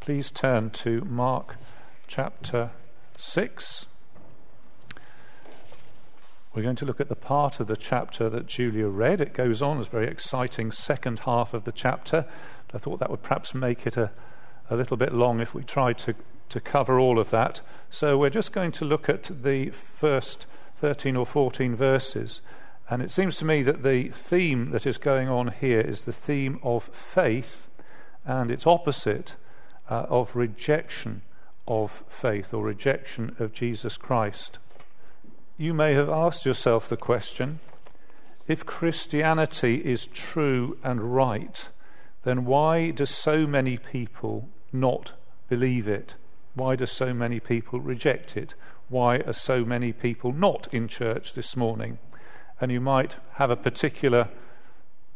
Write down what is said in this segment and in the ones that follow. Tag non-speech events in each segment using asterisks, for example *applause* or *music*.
please turn to Mark chapter 6. We're going to look at the part of the chapter that Julia read. It goes on, it's a very exciting second half of the chapter. I thought that would perhaps make it a, a little bit long if we tried to, to cover all of that. So we're just going to look at the first 13 or 14 verses. And it seems to me that the theme that is going on here is the theme of faith and its opposite uh, of rejection of faith or rejection of Jesus Christ. You may have asked yourself the question if Christianity is true and right, then why do so many people not believe it? Why do so many people reject it? Why are so many people not in church this morning? And you might have a particular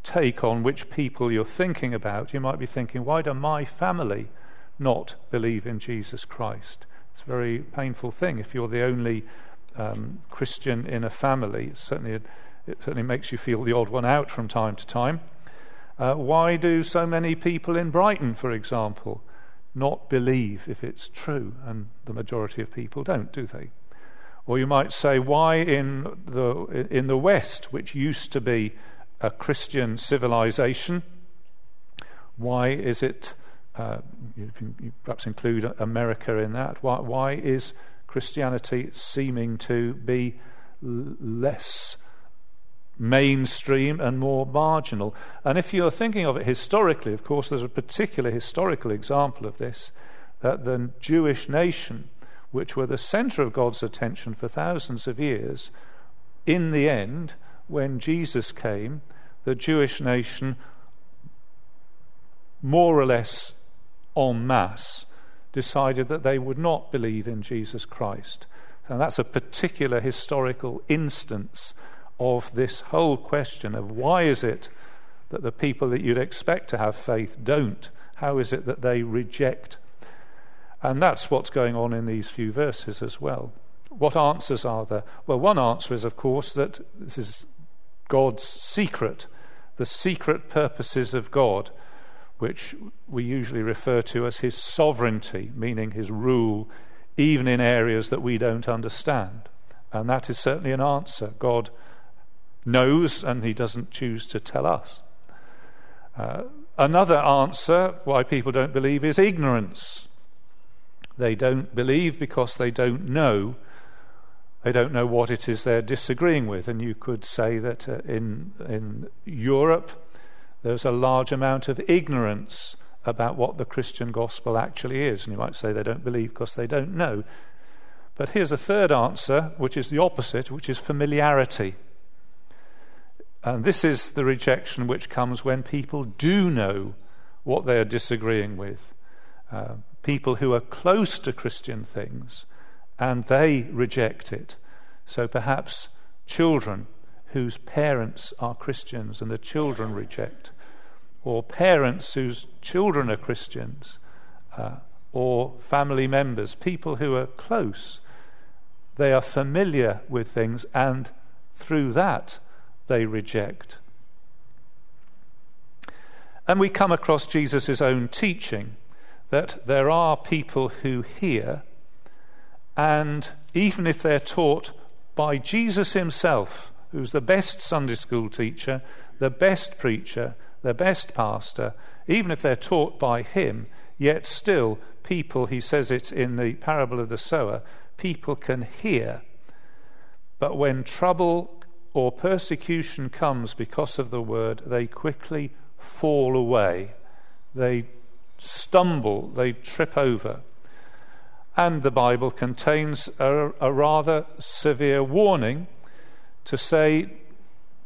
take on which people you're thinking about. You might be thinking, why do my family not believe in Jesus Christ? It's a very painful thing if you're the only um, Christian in a family. It certainly, it certainly makes you feel the odd one out from time to time. Uh, why do so many people in Brighton, for example, not believe if it's true? And the majority of people don't, do they? Or you might say, why in the, in the West, which used to be a Christian civilization, why is it, uh, you can you perhaps include America in that, why, why is Christianity seeming to be less mainstream and more marginal. And if you're thinking of it historically, of course, there's a particular historical example of this that the Jewish nation, which were the center of God's attention for thousands of years, in the end, when Jesus came, the Jewish nation more or less en masse decided that they would not believe in Jesus Christ. And that's a particular historical instance of this whole question of why is it that the people that you'd expect to have faith don't? How is it that they reject? And that's what's going on in these few verses as well. What answers are there? Well, one answer is, of course, that this is God's secret, the secret purposes of God which we usually refer to as his sovereignty, meaning his rule, even in areas that we don't understand. And that is certainly an answer. God knows and he doesn't choose to tell us. Uh, another answer why people don't believe is ignorance. They don't believe because they don't know. They don't know what it is they're disagreeing with. And you could say that uh, in, in Europe, there's a large amount of ignorance about what the Christian gospel actually is. And you might say they don't believe because they don't know. But here's a third answer, which is the opposite, which is familiarity. And this is the rejection which comes when people do know what they are disagreeing with. Uh, people who are close to Christian things and they reject it. So perhaps children whose parents are Christians and the children reject or parents whose children are Christians, uh, or family members, people who are close. They are familiar with things, and through that, they reject. And we come across Jesus' own teaching that there are people who hear, and even if they're taught by Jesus himself, who's the best Sunday school teacher, the best preacher, their best pastor, even if they're taught by him, yet still people, he says it in the parable of the sower, people can hear. But when trouble or persecution comes because of the word, they quickly fall away. They stumble, they trip over. And the Bible contains a, a rather severe warning to say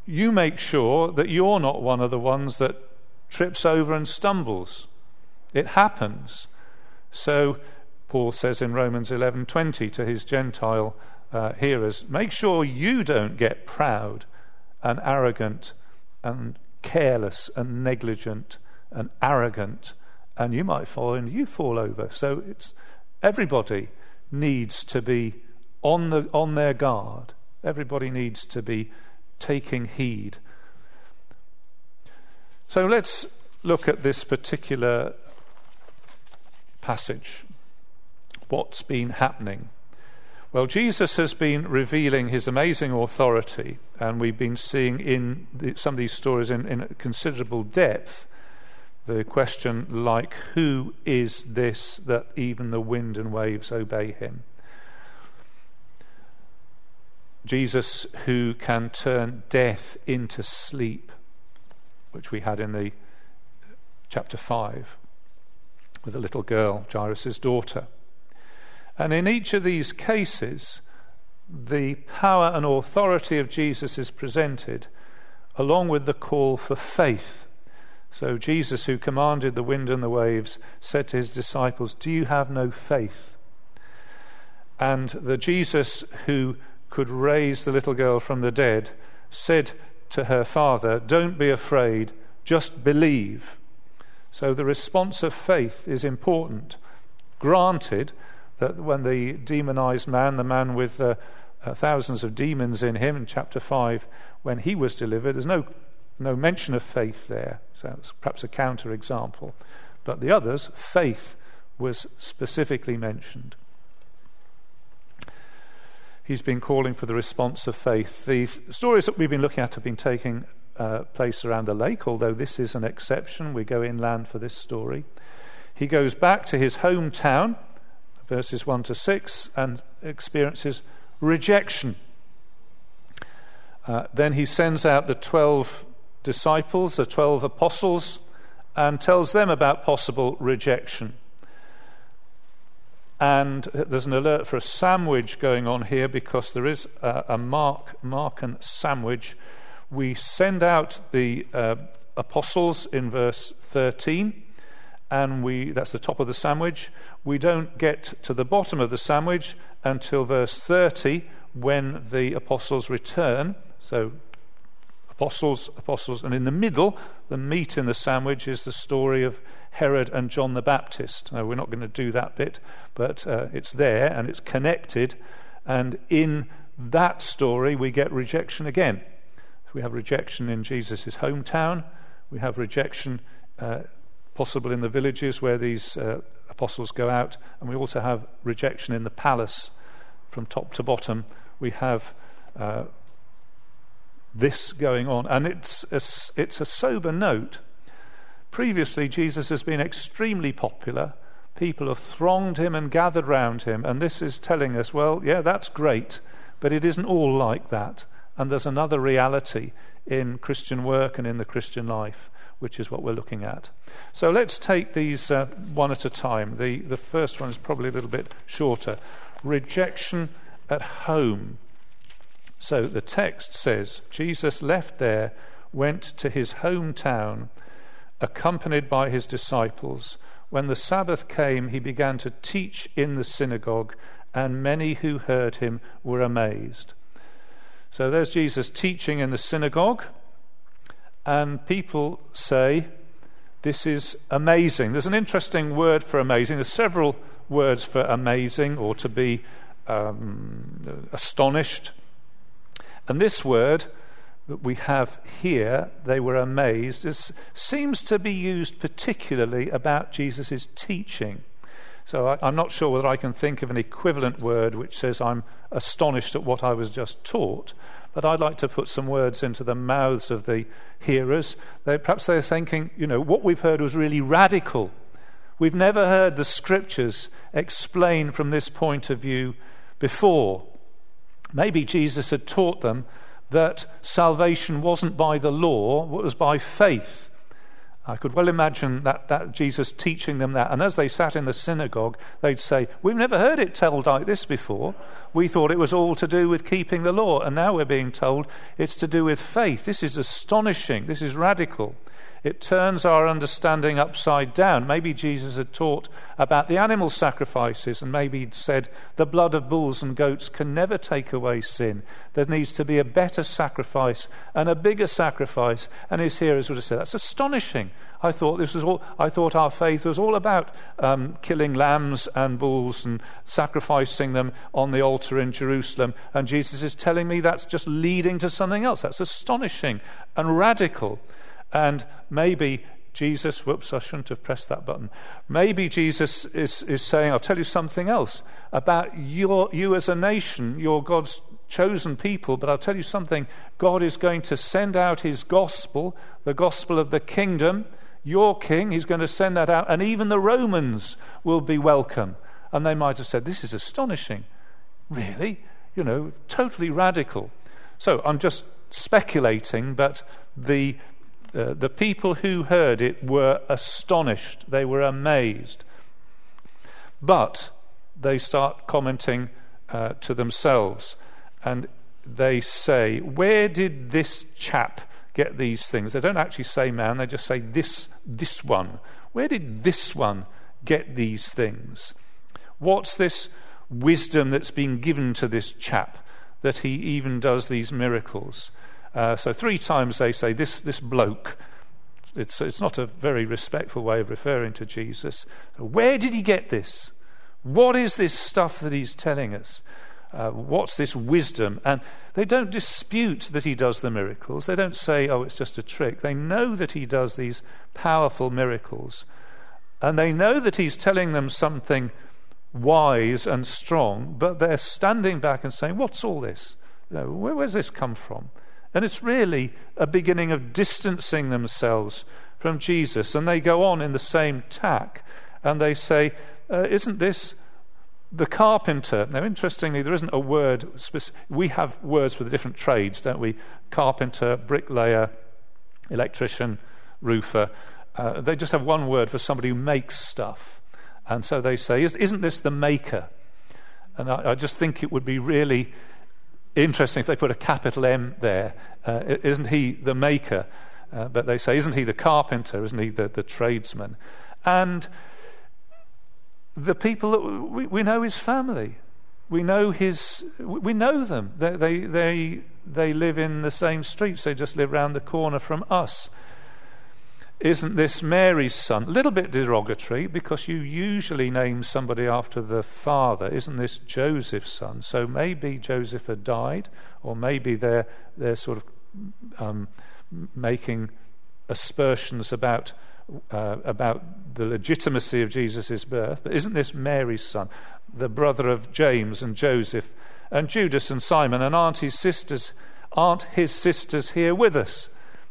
you make sure that you're not one of the ones that trips over and stumbles. It happens. So Paul says in Romans 11:20 to his Gentile uh, hearers, make sure you don't get proud and arrogant and careless and negligent and arrogant, and you might fall and you fall over. So it's everybody needs to be on the on their guard. Everybody needs to be taking heed. So let's look at this particular passage. What's been happening? Well, Jesus has been revealing his amazing authority, and we've been seeing in the, some of these stories in, in considerable depth the question, like, who is this that even the wind and waves obey him? Jesus, who can turn death into sleep, which we had in the chapter 5 with the little girl, Jairus' daughter. And in each of these cases, the power and authority of Jesus is presented along with the call for faith. So, Jesus, who commanded the wind and the waves, said to his disciples, Do you have no faith? And the Jesus who could raise the little girl from the dead said to her father, Don't be afraid, just believe. So, the response of faith is important. Granted, that when the demonized man, the man with uh, uh, thousands of demons in him in chapter 5, when he was delivered, there's no, no mention of faith there. So it's perhaps a counter example. But the others, faith was specifically mentioned. He's been calling for the response of faith. The stories that we've been looking at have been taking uh, place around the lake, although this is an exception. We go inland for this story. He goes back to his hometown verses 1 to 6, and experiences rejection. Uh, then he sends out the 12 disciples, the 12 apostles, and tells them about possible rejection. And there's an alert for a sandwich going on here because there is a, a Markan sandwich. We send out the uh, apostles in verse 13 and we that's the top of the sandwich. We don't get to the bottom of the sandwich until verse 30 when the apostles return. So apostles, apostles, and in the middle, the meat in the sandwich is the story of Herod and John the Baptist. Now, we're not going to do that bit, but uh, it's there and it's connected. And in that story, we get rejection again. We have rejection in Jesus' hometown. We have rejection uh, possible in the villages where these uh, apostles go out, and we also have rejection in the palace from top to bottom. We have uh, this going on, and it's a, it's a sober note. Previously, Jesus has been extremely popular. People have thronged him and gathered round him, and this is telling us, well, yeah, that's great, but it isn't all like that. And there's another reality in Christian work and in the Christian life which is what we're looking at. So let's take these uh, one at a time. The, the first one is probably a little bit shorter rejection at home. So the text says Jesus left there, went to his hometown, accompanied by his disciples. When the Sabbath came, he began to teach in the synagogue, and many who heard him were amazed. So there's Jesus teaching in the synagogue. And people say, This is amazing. There's an interesting word for amazing. There's several words for amazing or to be um, astonished. And this word that we have here, they were amazed, is, seems to be used particularly about Jesus' teaching. So I, I'm not sure whether I can think of an equivalent word which says, I'm astonished at what I was just taught. But I'd like to put some words into the mouths of the hearers. They, perhaps they're thinking, you know, what we've heard was really radical. We've never heard the scriptures explained from this point of view before. Maybe Jesus had taught them that salvation wasn't by the law, it was by faith. I could well imagine that, that Jesus teaching them that. And as they sat in the synagogue, they'd say, We've never heard it told like this before. We thought it was all to do with keeping the law. And now we're being told it's to do with faith. This is astonishing. This is radical. It turns our understanding upside down. Maybe Jesus had taught about the animal sacrifices, and maybe he'd said the blood of bulls and goats can never take away sin. There needs to be a better sacrifice and a bigger sacrifice. And his hearers would have said, That's astonishing. I thought this was all. I thought our faith was all about um, killing lambs and bulls and sacrificing them on the altar in Jerusalem. And Jesus is telling me that's just leading to something else. That's astonishing and radical. And maybe Jesus, whoops, I shouldn't have pressed that button. Maybe Jesus is, is saying, I'll tell you something else about your, you as a nation. You're God's chosen people, but I'll tell you something. God is going to send out his gospel, the gospel of the kingdom. Your king, he's going to send that out, and even the Romans will be welcome. And they might have said, This is astonishing. Really? You know, totally radical. So I'm just speculating, but the uh, the people who heard it were astonished, they were amazed. But they start commenting uh, to themselves and they say, Where did this chap get these things? They don't actually say man, they just say this, this one. Where did this one get these things? What's this wisdom that's been given to this chap that he even does these miracles? Uh, so three times they say, This, this bloke. It's, it's not a very respectful way of referring to Jesus. Where did he get this? What is this stuff that he's telling us? Uh, what's this wisdom? And they don't dispute that he does the miracles. They don't say, oh, it's just a trick. They know that he does these powerful miracles. And they know that he's telling them something wise and strong, but they're standing back and saying, what's all this? You know, where, where's this come from? And it's really a beginning of distancing themselves from Jesus. And they go on in the same tack and they say, uh, Isn't this the carpenter? Now, interestingly, there isn't a word. we have words for the different trades, don't we? Carpenter, bricklayer, electrician, roofer. Uh, they just have one word for somebody who makes stuff. And so they say, Isn't this the maker? And I, I just think it would be really interesting if they put a capital M there. Uh, isn't he the maker? Uh, but they say, isn't he the carpenter? Isn't he the, the tradesman? And the people that we, we know his family. We know his. We know them. They, they, they, they live in the same streets. They just live round the corner from us. Isn't this Mary's son? A little bit derogatory because you usually name somebody after the father. Isn't this Joseph's son? So maybe Joseph had died, or maybe they're, they're sort of um, making aspersions about, uh, about the legitimacy of Jesus' birth. But isn't this Mary's son, the brother of James and Joseph and Judas and Simon? And aren't his sisters, aren't his sisters here with us?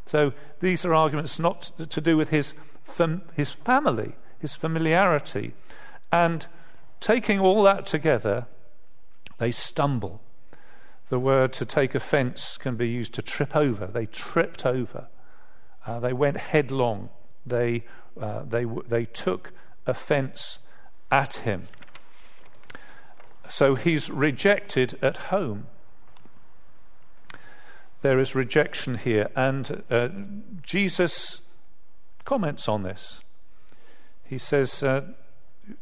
So these are arguments not to do with his, fam- his family, his familiarity. And taking all that together, they stumble. The word to take offense can be used to trip over. They tripped over. Uh, they went headlong. They, uh, they, they took offense at him. So he's rejected at home there is rejection here. And uh, Jesus comments on this. He says, uh,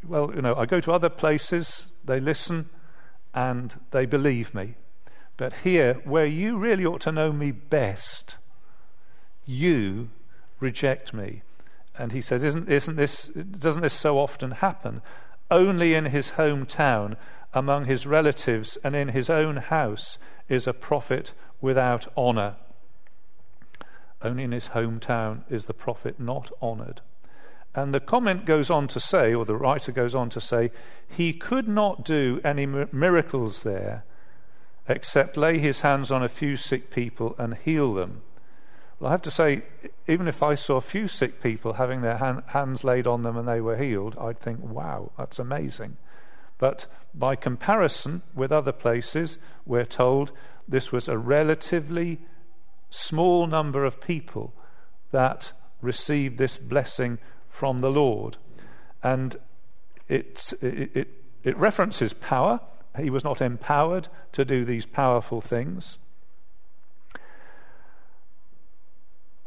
Well, you know, I go to other places, they listen, and they believe me. But here, where you really ought to know me best, you reject me. And he says, Isn't, isn't this, doesn't this so often happen? Only in his hometown, among his relatives, and in his own house is a prophet without honor. Only in his hometown is the prophet not honored. And the comment goes on to say, or the writer goes on to say, he could not do any miracles there except lay his hands on a few sick people and heal them. Well, I have to say, even if I saw a few sick people having their hand, hands laid on them and they were healed, I'd think, wow, that's amazing. But by comparison with other places, we're told this was a relatively small number of people that received this blessing from the Lord. And it, it, it, references power. He was not empowered to do these powerful things.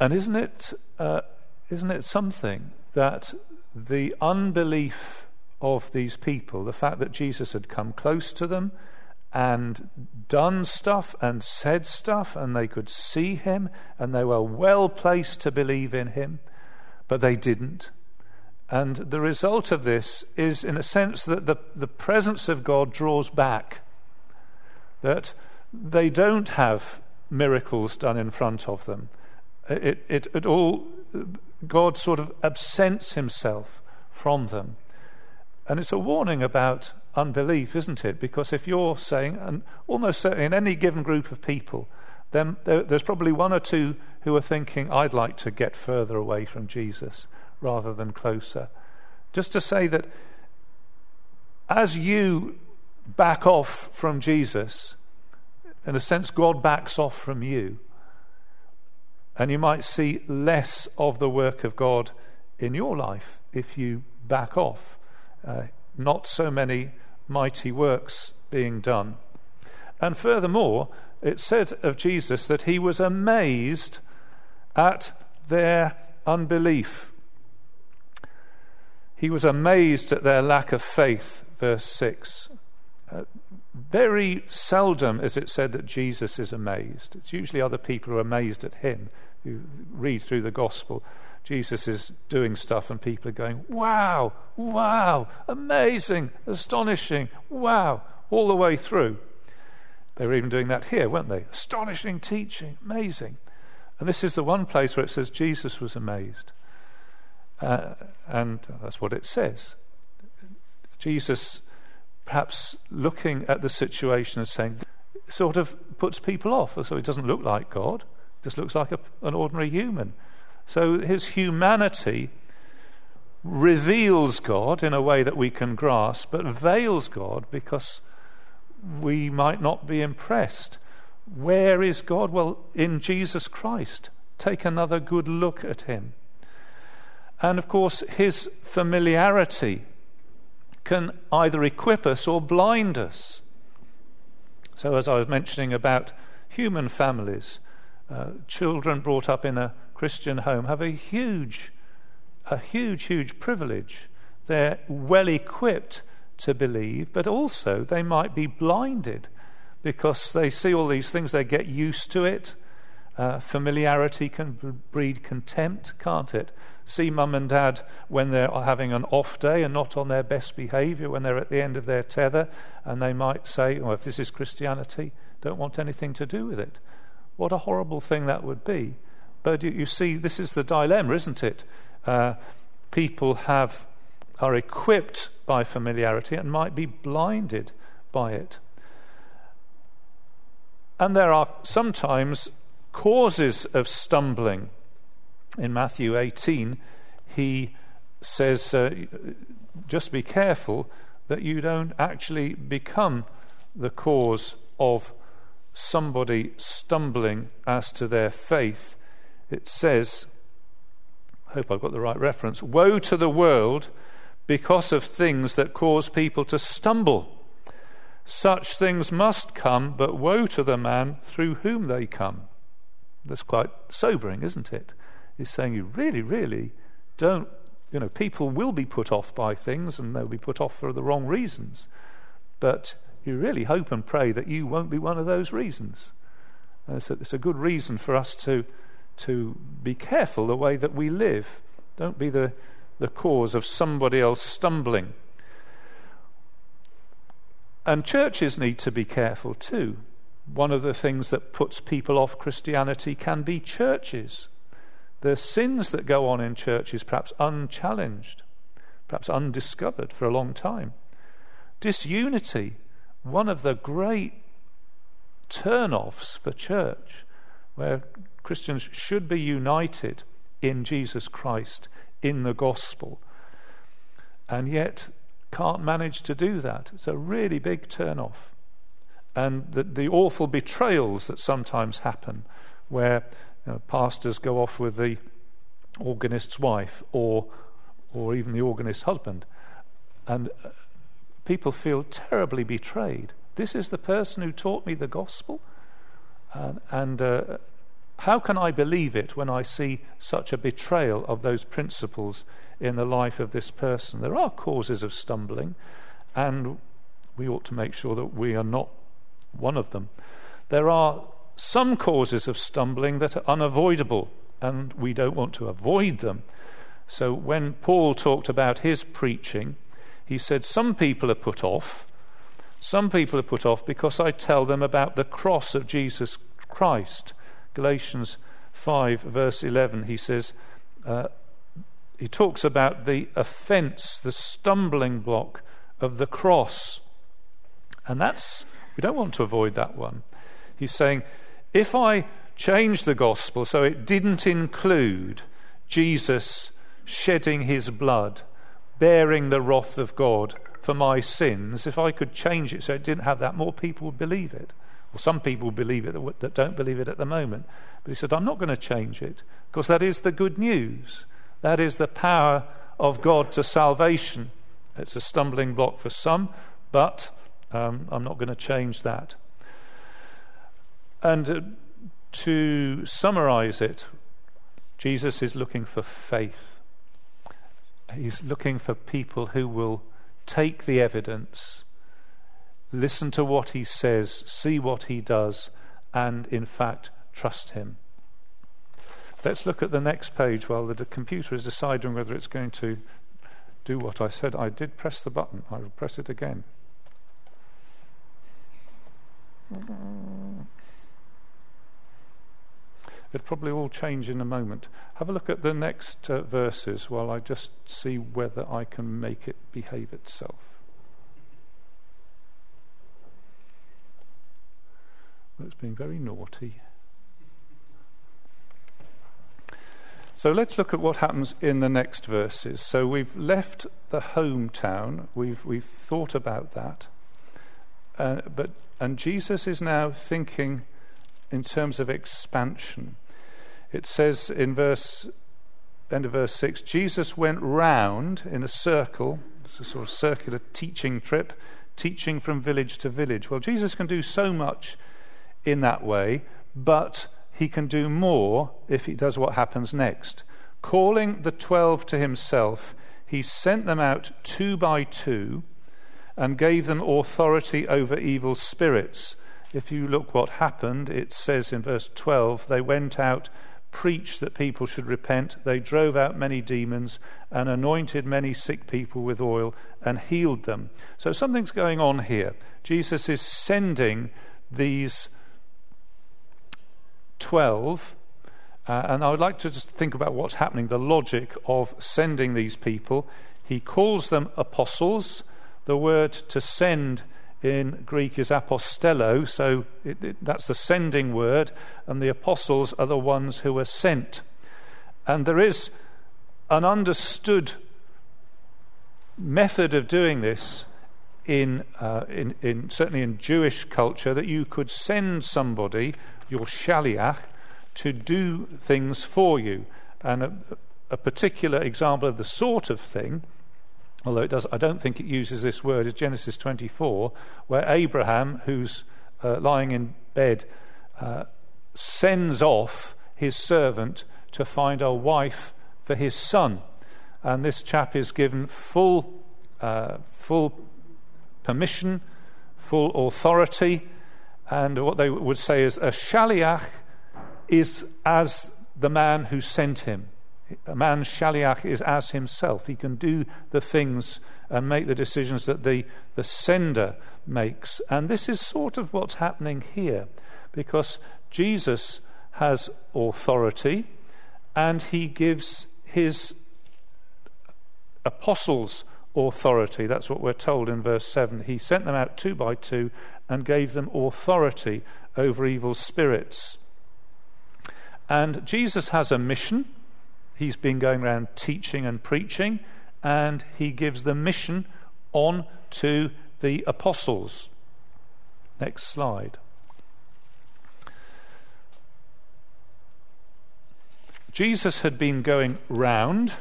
And isn't it, uh, isn't it something that the unbelief of these people, the fact that Jesus had come close to them and done stuff and said stuff, and they could see him, and they were well placed to believe in him, but they didn't. And the result of this is, in a sense, that the, the presence of God draws back, that they don't have miracles done in front of them. It, it, it all, God sort of absents himself from them. And it's a warning about unbelief, isn't it? Because if you're saying, and almost certainly in any given group of people, then there, there's probably one or two who are thinking, I'd like to get further away from Jesus rather than closer. Just to say that as you back off from Jesus, in a sense, God backs off from you. And you might see less of the work of God in your life if you back off. Uh, not so many mighty works being done. And furthermore, it said of Jesus that he was amazed at their unbelief. He was amazed at their lack of faith, verse 6. Uh, very seldom is it said that Jesus is amazed. It's usually other people who are amazed at him. You read through the gospel, Jesus is doing stuff, and people are going, Wow, wow, amazing, astonishing, wow, all the way through. They were even doing that here, weren't they? Astonishing teaching, amazing. And this is the one place where it says Jesus was amazed. Uh, and that's what it says. Jesus perhaps looking at the situation and saying, sort of puts people off. So he doesn't look like God, just looks like a, an ordinary human. So his humanity reveals God in a way that we can grasp, but veils God because we might not be impressed. Where is God? Well, in Jesus Christ. Take another good look at him. And of course, his familiarity can either equip us or blind us. So, as I was mentioning about human families, uh, children brought up in a Christian home have a huge, a huge, huge privilege. They're well equipped to believe, but also they might be blinded because they see all these things, they get used to it. Uh, familiarity can breed contempt, can't it? see mum and dad when they're having an off day and not on their best behavior, when they're at the end of their tether, and they might say, "Well, if this is Christianity, don't want anything to do with it. What a horrible thing that would be. But you, you see, this is the dilemma, isn't it? Uh, people have are equipped by familiarity and might be blinded by it. And there are sometimes causes of stumbling in Matthew 18, he says, uh, just be careful that you don't actually become the cause of somebody stumbling as to their faith. It says, I hope I've got the right reference Woe to the world because of things that cause people to stumble. Such things must come, but woe to the man through whom they come. That's quite sobering, isn't it? is saying you really, really don't, you know, people will be put off by things and they'll be put off for the wrong reasons. But you really hope and pray that you won't be one of those reasons. And a, it's a good reason for us to, to be careful the way that we live. Don't be the, the cause of somebody else stumbling. And churches need to be careful too. One of the things that puts people off Christianity can be churches the sins that go on in churches perhaps unchallenged, perhaps undiscovered for a long time. Disunity, one of the great turn-offs for church, where Christians should be united in Jesus Christ, in the gospel, and yet can't manage to do that. It's a really big turn-off. And the, the awful betrayals that sometimes happen, where you know, pastors go off with the organist's wife or, or even the organist's husband. And uh, people feel terribly betrayed. This is the person who taught me the gospel. Uh, and uh, how can I believe it when I see such a betrayal of those principles in the life of this person? There are causes of stumbling, and we ought to make sure that we are not one of them. There are some causes of stumbling that are unavoidable, and we don't want to avoid them. So when Paul talked about his preaching, he said, Some people are put off. Some people are put off because I tell them about the cross of Jesus Christ. Galatians 5, verse 11, he says, uh, he talks about the offense, the stumbling block of the cross. And that's, we don't want to avoid that one. He's saying, if I change the gospel so it didn't include Jesus shedding his blood, bearing the wrath of God for my sins, if I could change it so it didn't have that, more people would believe it. Well, some people believe it that don't believe it at the moment. But he said, I'm not going to change it because that is the good news. That is the power of God to salvation. It's a stumbling block for some, but um, I'm not going to change that. And uh, to summarize it, Jesus is looking for faith. He's looking for people who will take the evidence, listen to what he says, see what he does, and in fact trust him. Let's look at the next page while the computer is deciding whether it's going to do what I said. I did press the button. I will press it again. It'll probably all change in a moment. Have a look at the next uh, verses while I just see whether I can make it behave itself. It's being very naughty. So let's look at what happens in the next verses. So we've left the hometown, we've, we've thought about that. Uh, but, and Jesus is now thinking in terms of expansion. It says in verse end of verse 6 Jesus went round in a circle, it's a sort of circular teaching trip, teaching from village to village. Well, Jesus can do so much in that way, but he can do more if he does what happens next. Calling the twelve to himself, he sent them out two by two and gave them authority over evil spirits. If you look what happened, it says in verse 12 they went out, preached that people should repent, they drove out many demons, and anointed many sick people with oil and healed them. So something's going on here. Jesus is sending these 12. Uh, and I would like to just think about what's happening, the logic of sending these people. He calls them apostles. The word to send in Greek is apostello, so it, it, that's the sending word, and the apostles are the ones who are sent. And there is an understood method of doing this in, uh, in, in, certainly in Jewish culture that you could send somebody your shaliach, to do things for you. And a, a, particular example of the sort of thing, although it does, I don't think it uses this word, is Genesis 24, where Abraham, who's uh, lying in bed, uh, sends off his servant to find a wife for his son. And this chap is given full, uh, full permission, full authority and what they would say is a shaliach is as the man who sent him. A man's shaliach is as himself. He can do the things and make the decisions that the, the sender makes. And this is sort of what's happening here because Jesus has authority and he gives his apostles authority. That's what we're told in verse 7. He sent them out two by two and gave them authority over evil spirits. And Jesus has a mission. He's been going around teaching and preaching, and he gives the mission on to the apostles. Next slide. Jesus had been going round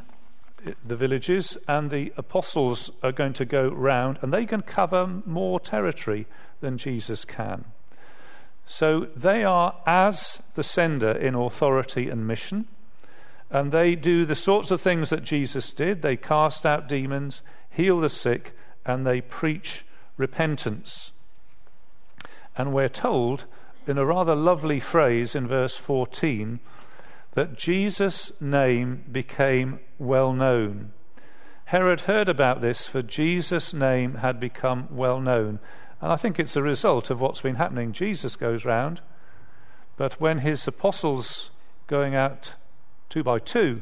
the villages, and the apostles are going to go round, and they can cover more territory than Jesus can. So they are as the sender in authority and mission, and they do the sorts of things that Jesus did. They cast out demons, heal the sick, and they preach repentance. And we're told in a rather lovely phrase in verse 14 that Jesus' name became well known. Herod heard about this, for Jesus' name had become well known. And I think it's a result of what's been happening. Jesus goes round, but when his apostles going out two by two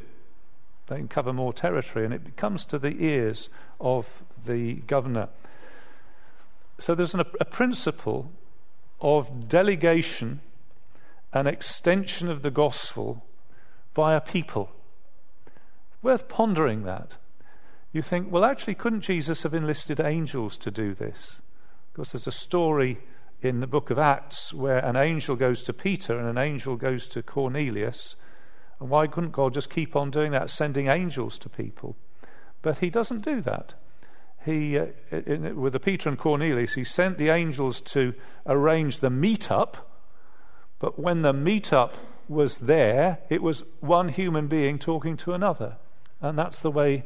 they can cover more territory, and it comes to the ears of the governor. So there's an, a principle of delegation and extension of the gospel via people. Worth pondering that. You think, well, actually, couldn't Jesus have enlisted angels to do this? Because there's a story in the book of Acts where an angel goes to Peter and an angel goes to Cornelius. And why couldn't God just keep on doing that, sending angels to people? But he doesn't do that. He, uh, in, with the Peter and Cornelius, he sent the angels to arrange the meetup. But when the meetup was there, it was one human being talking to another. And that's the way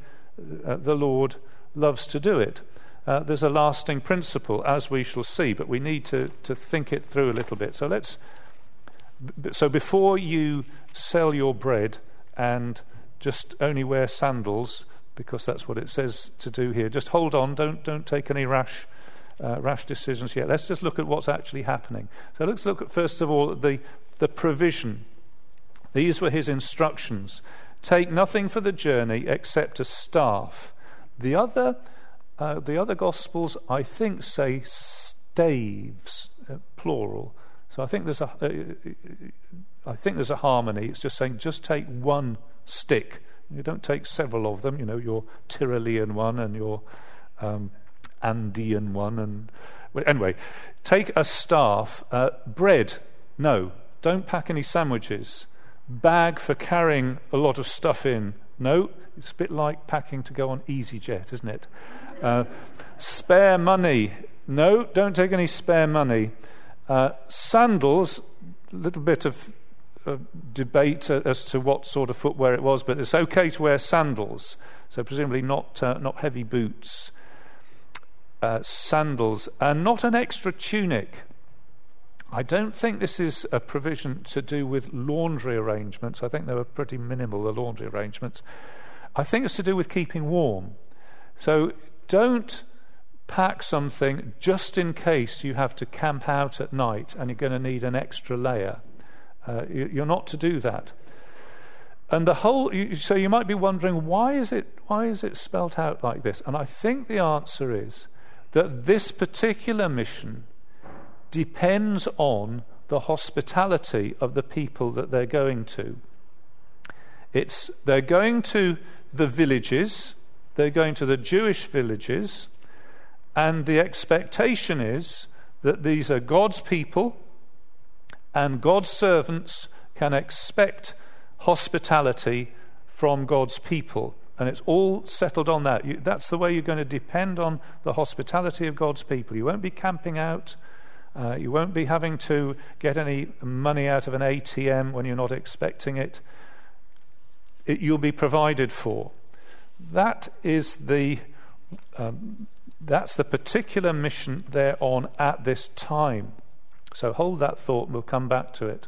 uh, the Lord loves to do it. Uh, there's a lasting principle, as we shall see, but we need to, to think it through a little bit. So let's. So before you sell your bread and just only wear sandals, because that's what it says to do here, just hold on. Don't don't take any rash. Uh, rash decisions yet. Let's just look at what's actually happening. So let's look at first of all the the provision. These were his instructions. Take nothing for the journey except a staff. The other uh, the other Gospels, I think, say staves, uh, plural. So I think there's a, uh, I think there's a harmony. It's just saying just take one stick. You don't take several of them. You know your Tyrolean one and your um, Andean one, and well, anyway, take a staff. Uh, bread, no. Don't pack any sandwiches. Bag for carrying a lot of stuff in. No, it's a bit like packing to go on EasyJet, isn't it? Uh, spare money. No, don't take any spare money. Uh, sandals, a little bit of uh, debate as to what sort of footwear it was, but it's okay to wear sandals. So, presumably, not, uh, not heavy boots. Uh, sandals, and not an extra tunic. I don't think this is a provision to do with laundry arrangements. I think they were pretty minimal, the laundry arrangements. I think it's to do with keeping warm. So don't pack something just in case you have to camp out at night and you're going to need an extra layer. Uh, you're not to do that. And the whole, so you might be wondering, why is, it, why is it spelt out like this? And I think the answer is that this particular mission depends on the hospitality of the people that they're going to. It's, they're going to the villages they're going to the Jewish villages, and the expectation is that these are God's people, and God's servants can expect hospitality from God's people. And it's all settled on that. You, that's the way you're going to depend on the hospitality of God's people. You won't be camping out. Uh, you won't be having to get any money out of an ATM when you're not expecting it. It you'll be provided for. That is the, um, that's the particular mission they're on at this time. So hold that thought, we'll come back to it.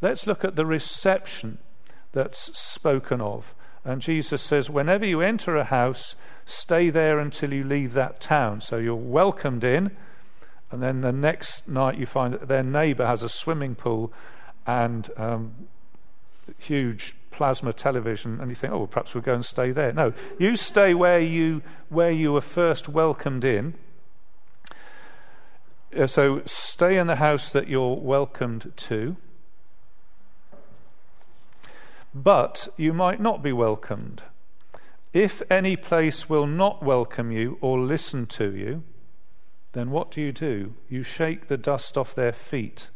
Let's look at the reception that's spoken of. And Jesus says, whenever you enter a house, stay there until you leave that town. So you're welcomed in, and then the next night you find that their neighbor has a swimming pool and um, huge plasma television and you think, oh, well, perhaps we'll go and stay there. No, you stay where you, where you were first welcomed in. Uh, so stay in the house that you're welcomed to. But you might not be welcomed. If any place will not welcome you or listen to you, then what do you do? You shake the dust off their feet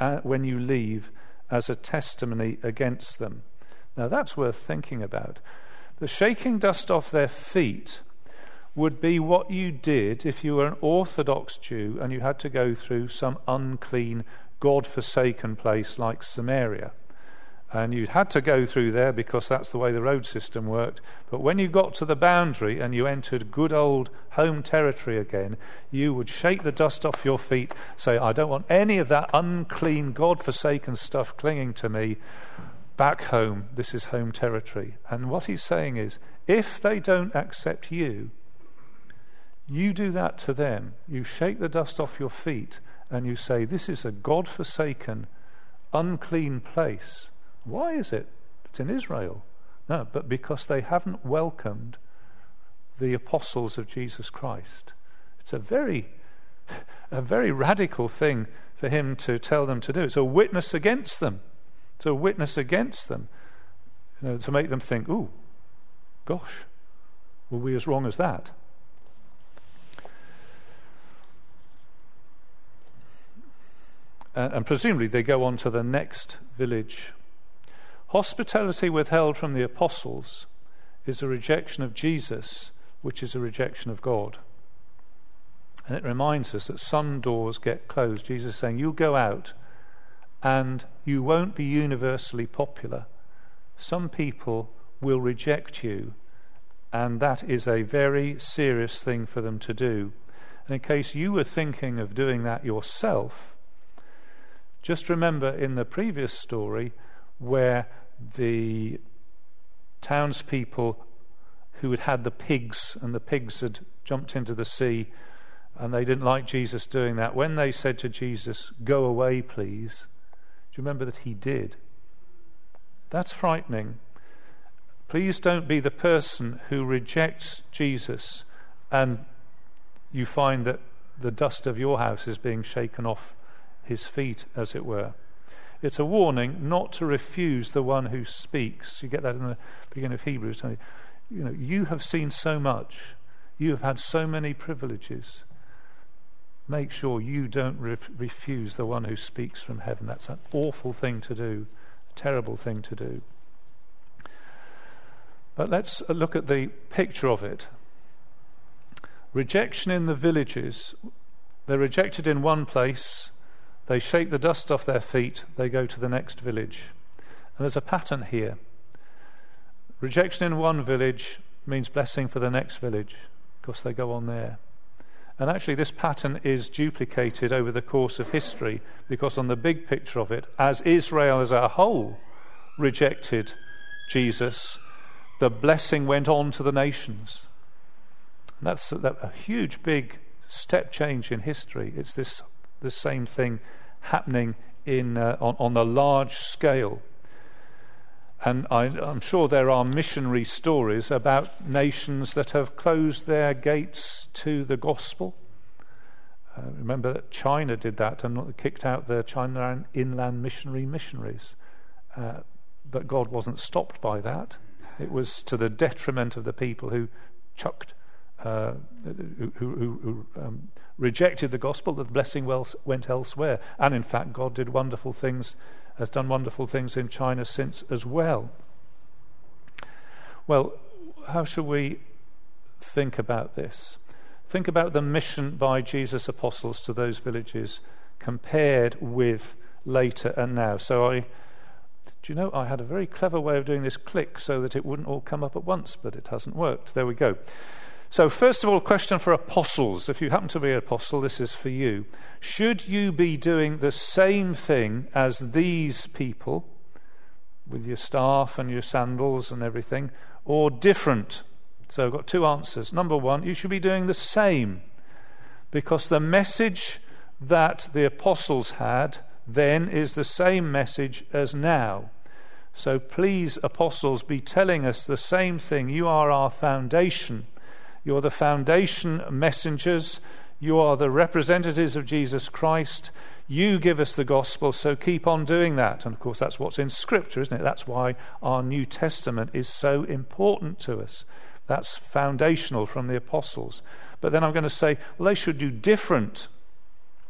uh, when you leave as a testimony against them. Now that's worth thinking about. The shaking dust off their feet would be what you did if you were an Orthodox Jew and you had to go through some unclean, God forsaken place like Samaria. And you'd had to go through there because that's the way the road system worked. But when you got to the boundary and you entered good old home territory again, you would shake the dust off your feet, say, I don't want any of that unclean, God forsaken stuff clinging to me back home. This is home territory. And what he's saying is if they don't accept you, you do that to them. You shake the dust off your feet and you say, This is a God forsaken, unclean place. Why is it? It's in Israel. No, but because they haven't welcomed the apostles of Jesus Christ. It's a very, *laughs* a very radical thing for him to tell them to do. It's a witness against them. A witness against them. You know, to make them think, ooh, gosh, were we as wrong as that? And presumably they go on to the next village. Hospitality withheld from the apostles is a rejection of Jesus, which is a rejection of God. And it reminds us that some doors get closed. Jesus is saying, You'll go out and you won't be universally popular. Some people will reject you, and that is a very serious thing for them to do. And in case you were thinking of doing that yourself, just remember in the previous story where the townspeople who had had the pigs and the pigs had jumped into the sea and they didn't like Jesus doing that. When they said to Jesus, Go away, please, remember that he did? That's frightening. Please don't be the person who rejects Jesus and you find that the dust of your house is being shaken off his feet, as it were. It's a warning not to refuse the one who speaks. You get that in the beginning of Hebrews. You know, you have seen so much. You have had so many privileges make sure you don't re- refuse the one who speaks from heaven. That's an awful thing to do, a terrible thing to do. But let's uh, look at the picture of it. Rejection in the villages. They're rejected in one place, they shake the dust off their feet, they go to the next village. And there's a pattern here. Rejection in one village means blessing for the next village, because they go on there. And actually, this pattern is duplicated over the course of history because, on the big picture of it, as Israel as a whole rejected Jesus, the blessing went on to the nations. And that's a, a huge, big step change in history. It's this the same thing happening in, uh, on, on the large scale. And I, am sure there are missionary stories about nations that have closed their gates to the gospel. Uh, remember that China did that and kicked out their China inland missionary missionaries. Uh, but God wasn't stopped by that. It was to the detriment of the people who chucked, uh, who, who, who um, rejected the gospel, that the blessing went elsewhere. And in fact, God did wonderful things has done wonderful things in China since as well. Well, how should we think about this? Think about the mission by Jesus' apostles to those villages compared with later and now. So I do you know I had a very clever way of doing this click so that it wouldn't all come up at once, but it hasn't worked. There we go. So, first of all, question for apostles. If you happen to be an apostle, this is for you. Should you be doing the same thing as these people, with your staff and your sandals and everything, or different? So, I've got two answers. Number one, you should be doing the same, because the message that the apostles had then is the same message as now. So, please, apostles, be telling us the same thing. You are our foundation. You're the foundation messengers. You are the representatives of Jesus Christ. You give us the gospel, so keep on doing that. And of course, that's what's in Scripture, isn't it? That's why our New Testament is so important to us. That's foundational from the apostles. But then I'm going to say, well, they should do different.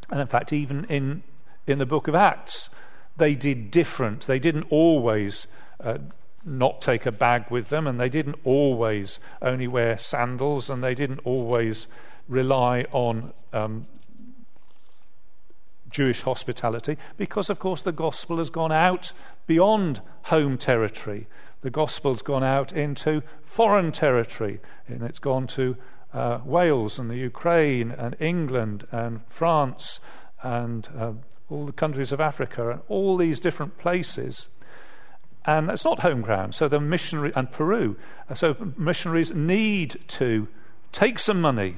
And in fact, even in, in the book of Acts, they did different. They didn't always uh, not take a bag with them, and they didn't always only wear sandals, and they didn't always rely on um, Jewish hospitality, because, of course, the gospel has gone out beyond home territory. The gospel's gone out into foreign territory, and it's gone to uh, Wales and the Ukraine and England and France and uh, all the countries of Africa and all these different places. And it's not home ground. So the missionary and Peru. So missionaries need to take some money.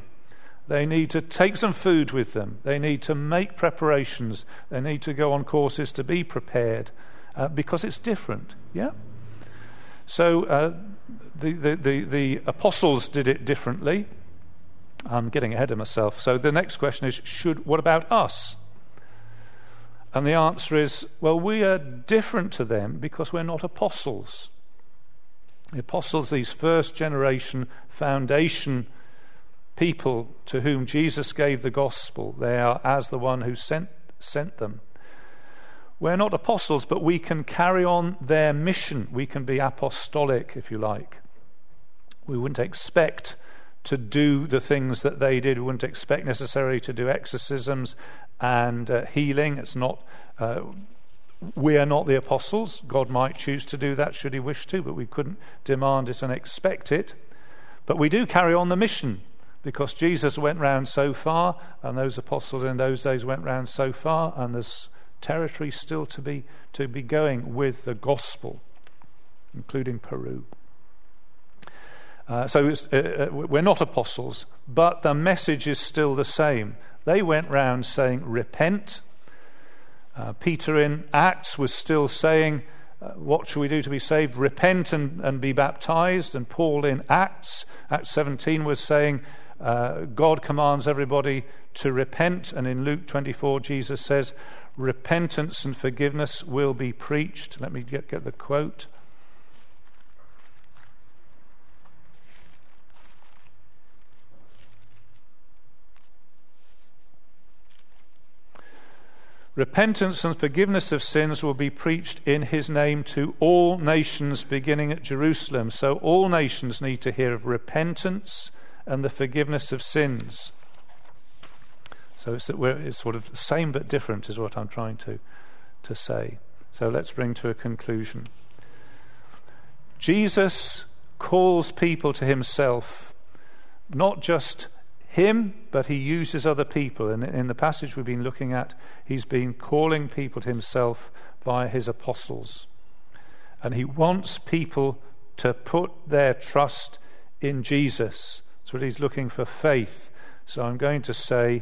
They need to take some food with them. They need to make preparations. They need to go on courses to be prepared uh, because it's different. Yeah? So uh, the, the, the, the apostles did it differently. I'm getting ahead of myself. So the next question is should, what about us? And the answer is well, we are different to them because we're not apostles. The apostles, these first generation foundation people to whom Jesus gave the gospel, they are as the one who sent, sent them. We're not apostles, but we can carry on their mission. We can be apostolic, if you like. We wouldn't expect to do the things that they did. We wouldn't expect necessarily to do exorcisms and uh, healing. It's not. Uh, we are not the apostles. God might choose to do that should he wish to, but we couldn't demand it and expect it. But we do carry on the mission because Jesus went round so far, and those apostles in those days went round so far, and there's territory still to be to be going with the gospel, including Peru. Uh, so uh, uh, we're not apostles, but the message is still the same. They went round saying, Repent. Uh, Peter in Acts was still saying, uh, What shall we do to be saved? Repent and, and be baptized. And Paul in Acts, Acts 17, was saying, uh, God commands everybody to repent. And in Luke 24, Jesus says, Repentance and forgiveness will be preached. Let me get, get the quote. Repentance and forgiveness of sins will be preached in his name to all nations beginning at Jerusalem. So all nations need to hear of repentance and the forgiveness of sins. So it's, that we're, it's sort of the same but different, is what I'm trying to, to say. So let's bring to a conclusion. Jesus calls people to himself, not just him, but he uses other people. And in the passage we've been looking at, he's been calling people to himself via his apostles. And he wants people to put their trust in Jesus. That's what he's looking for faith. So I'm going to say,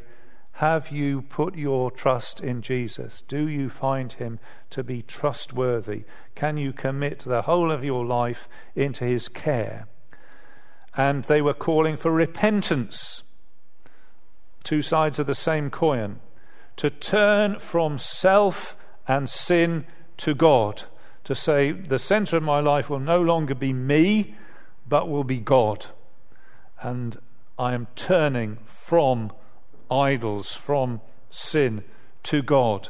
have you put your trust in Jesus? Do you find him to be trustworthy? Can you commit the whole of your life into his care? And they were calling for repentance two sides of the same coin, to turn from self and sin to God, to say, the center of my life will no longer be me, but will be God. And I am turning from idols, from sin to God.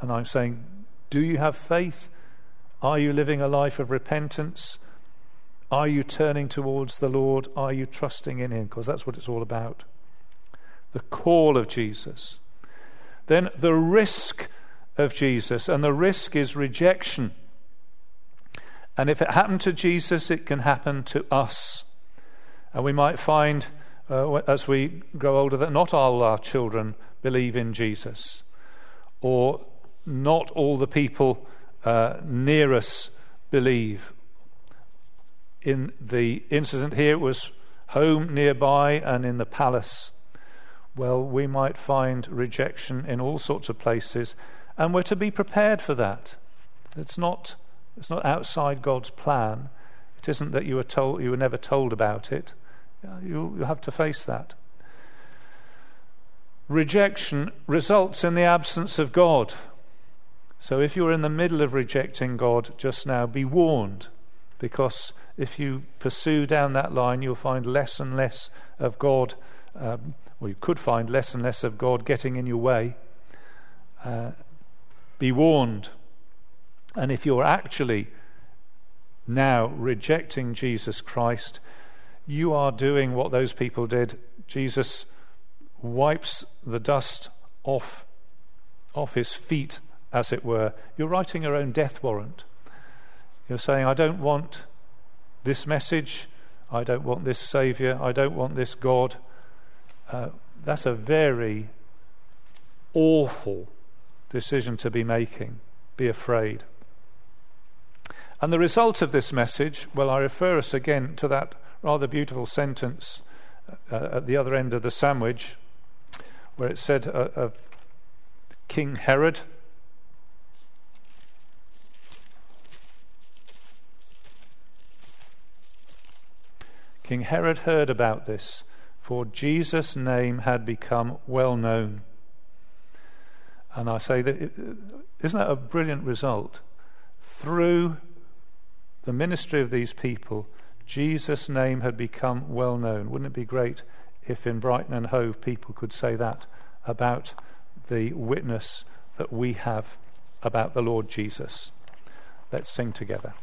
And I'm saying, do you have faith? Are you living a life of repentance? Are you turning towards the Lord? Are you trusting in Him? Because that's what it's all about the call of Jesus. Then the risk of Jesus, and the risk is rejection. And if it happened to Jesus, it can happen to us. And we might find uh, as we grow older that not all our children believe in Jesus, or not all the people uh, near us believe. In the incident here, it was home nearby and in the palace well, we might find rejection in all sorts of places, and we're to be prepared for that. It's not, it's not outside God's plan. It isn't that you were told you were never told about it. You, you have to face that. Rejection results in the absence of God. So if you're in the middle of rejecting God just now, be warned, because if you pursue down that line, you'll find less and less of God. Um, or you could find less and less of God getting in your way, uh, be warned. And if you're actually now rejecting Jesus Christ, you are doing what those people did. Jesus wipes the dust off, off his feet, as it were. You're writing your own death warrant. You're saying, I don't want this message. I don't want this Saviour. I don't want this God. Uh, that's a very awful decision to be making. Be afraid. And the result of this message, well, I refer us again to that rather beautiful sentence uh, at the other end of the sandwich, where it said uh, of King Herod. King Herod heard about this, for Jesus' name had become well known. And I say that isn't that a brilliant result? Through the ministry of these people, Jesus' name had become well known. Wouldn't it be great if in Brighton and Hove people could say that about the witness that we have about the Lord Jesus? Let's sing together.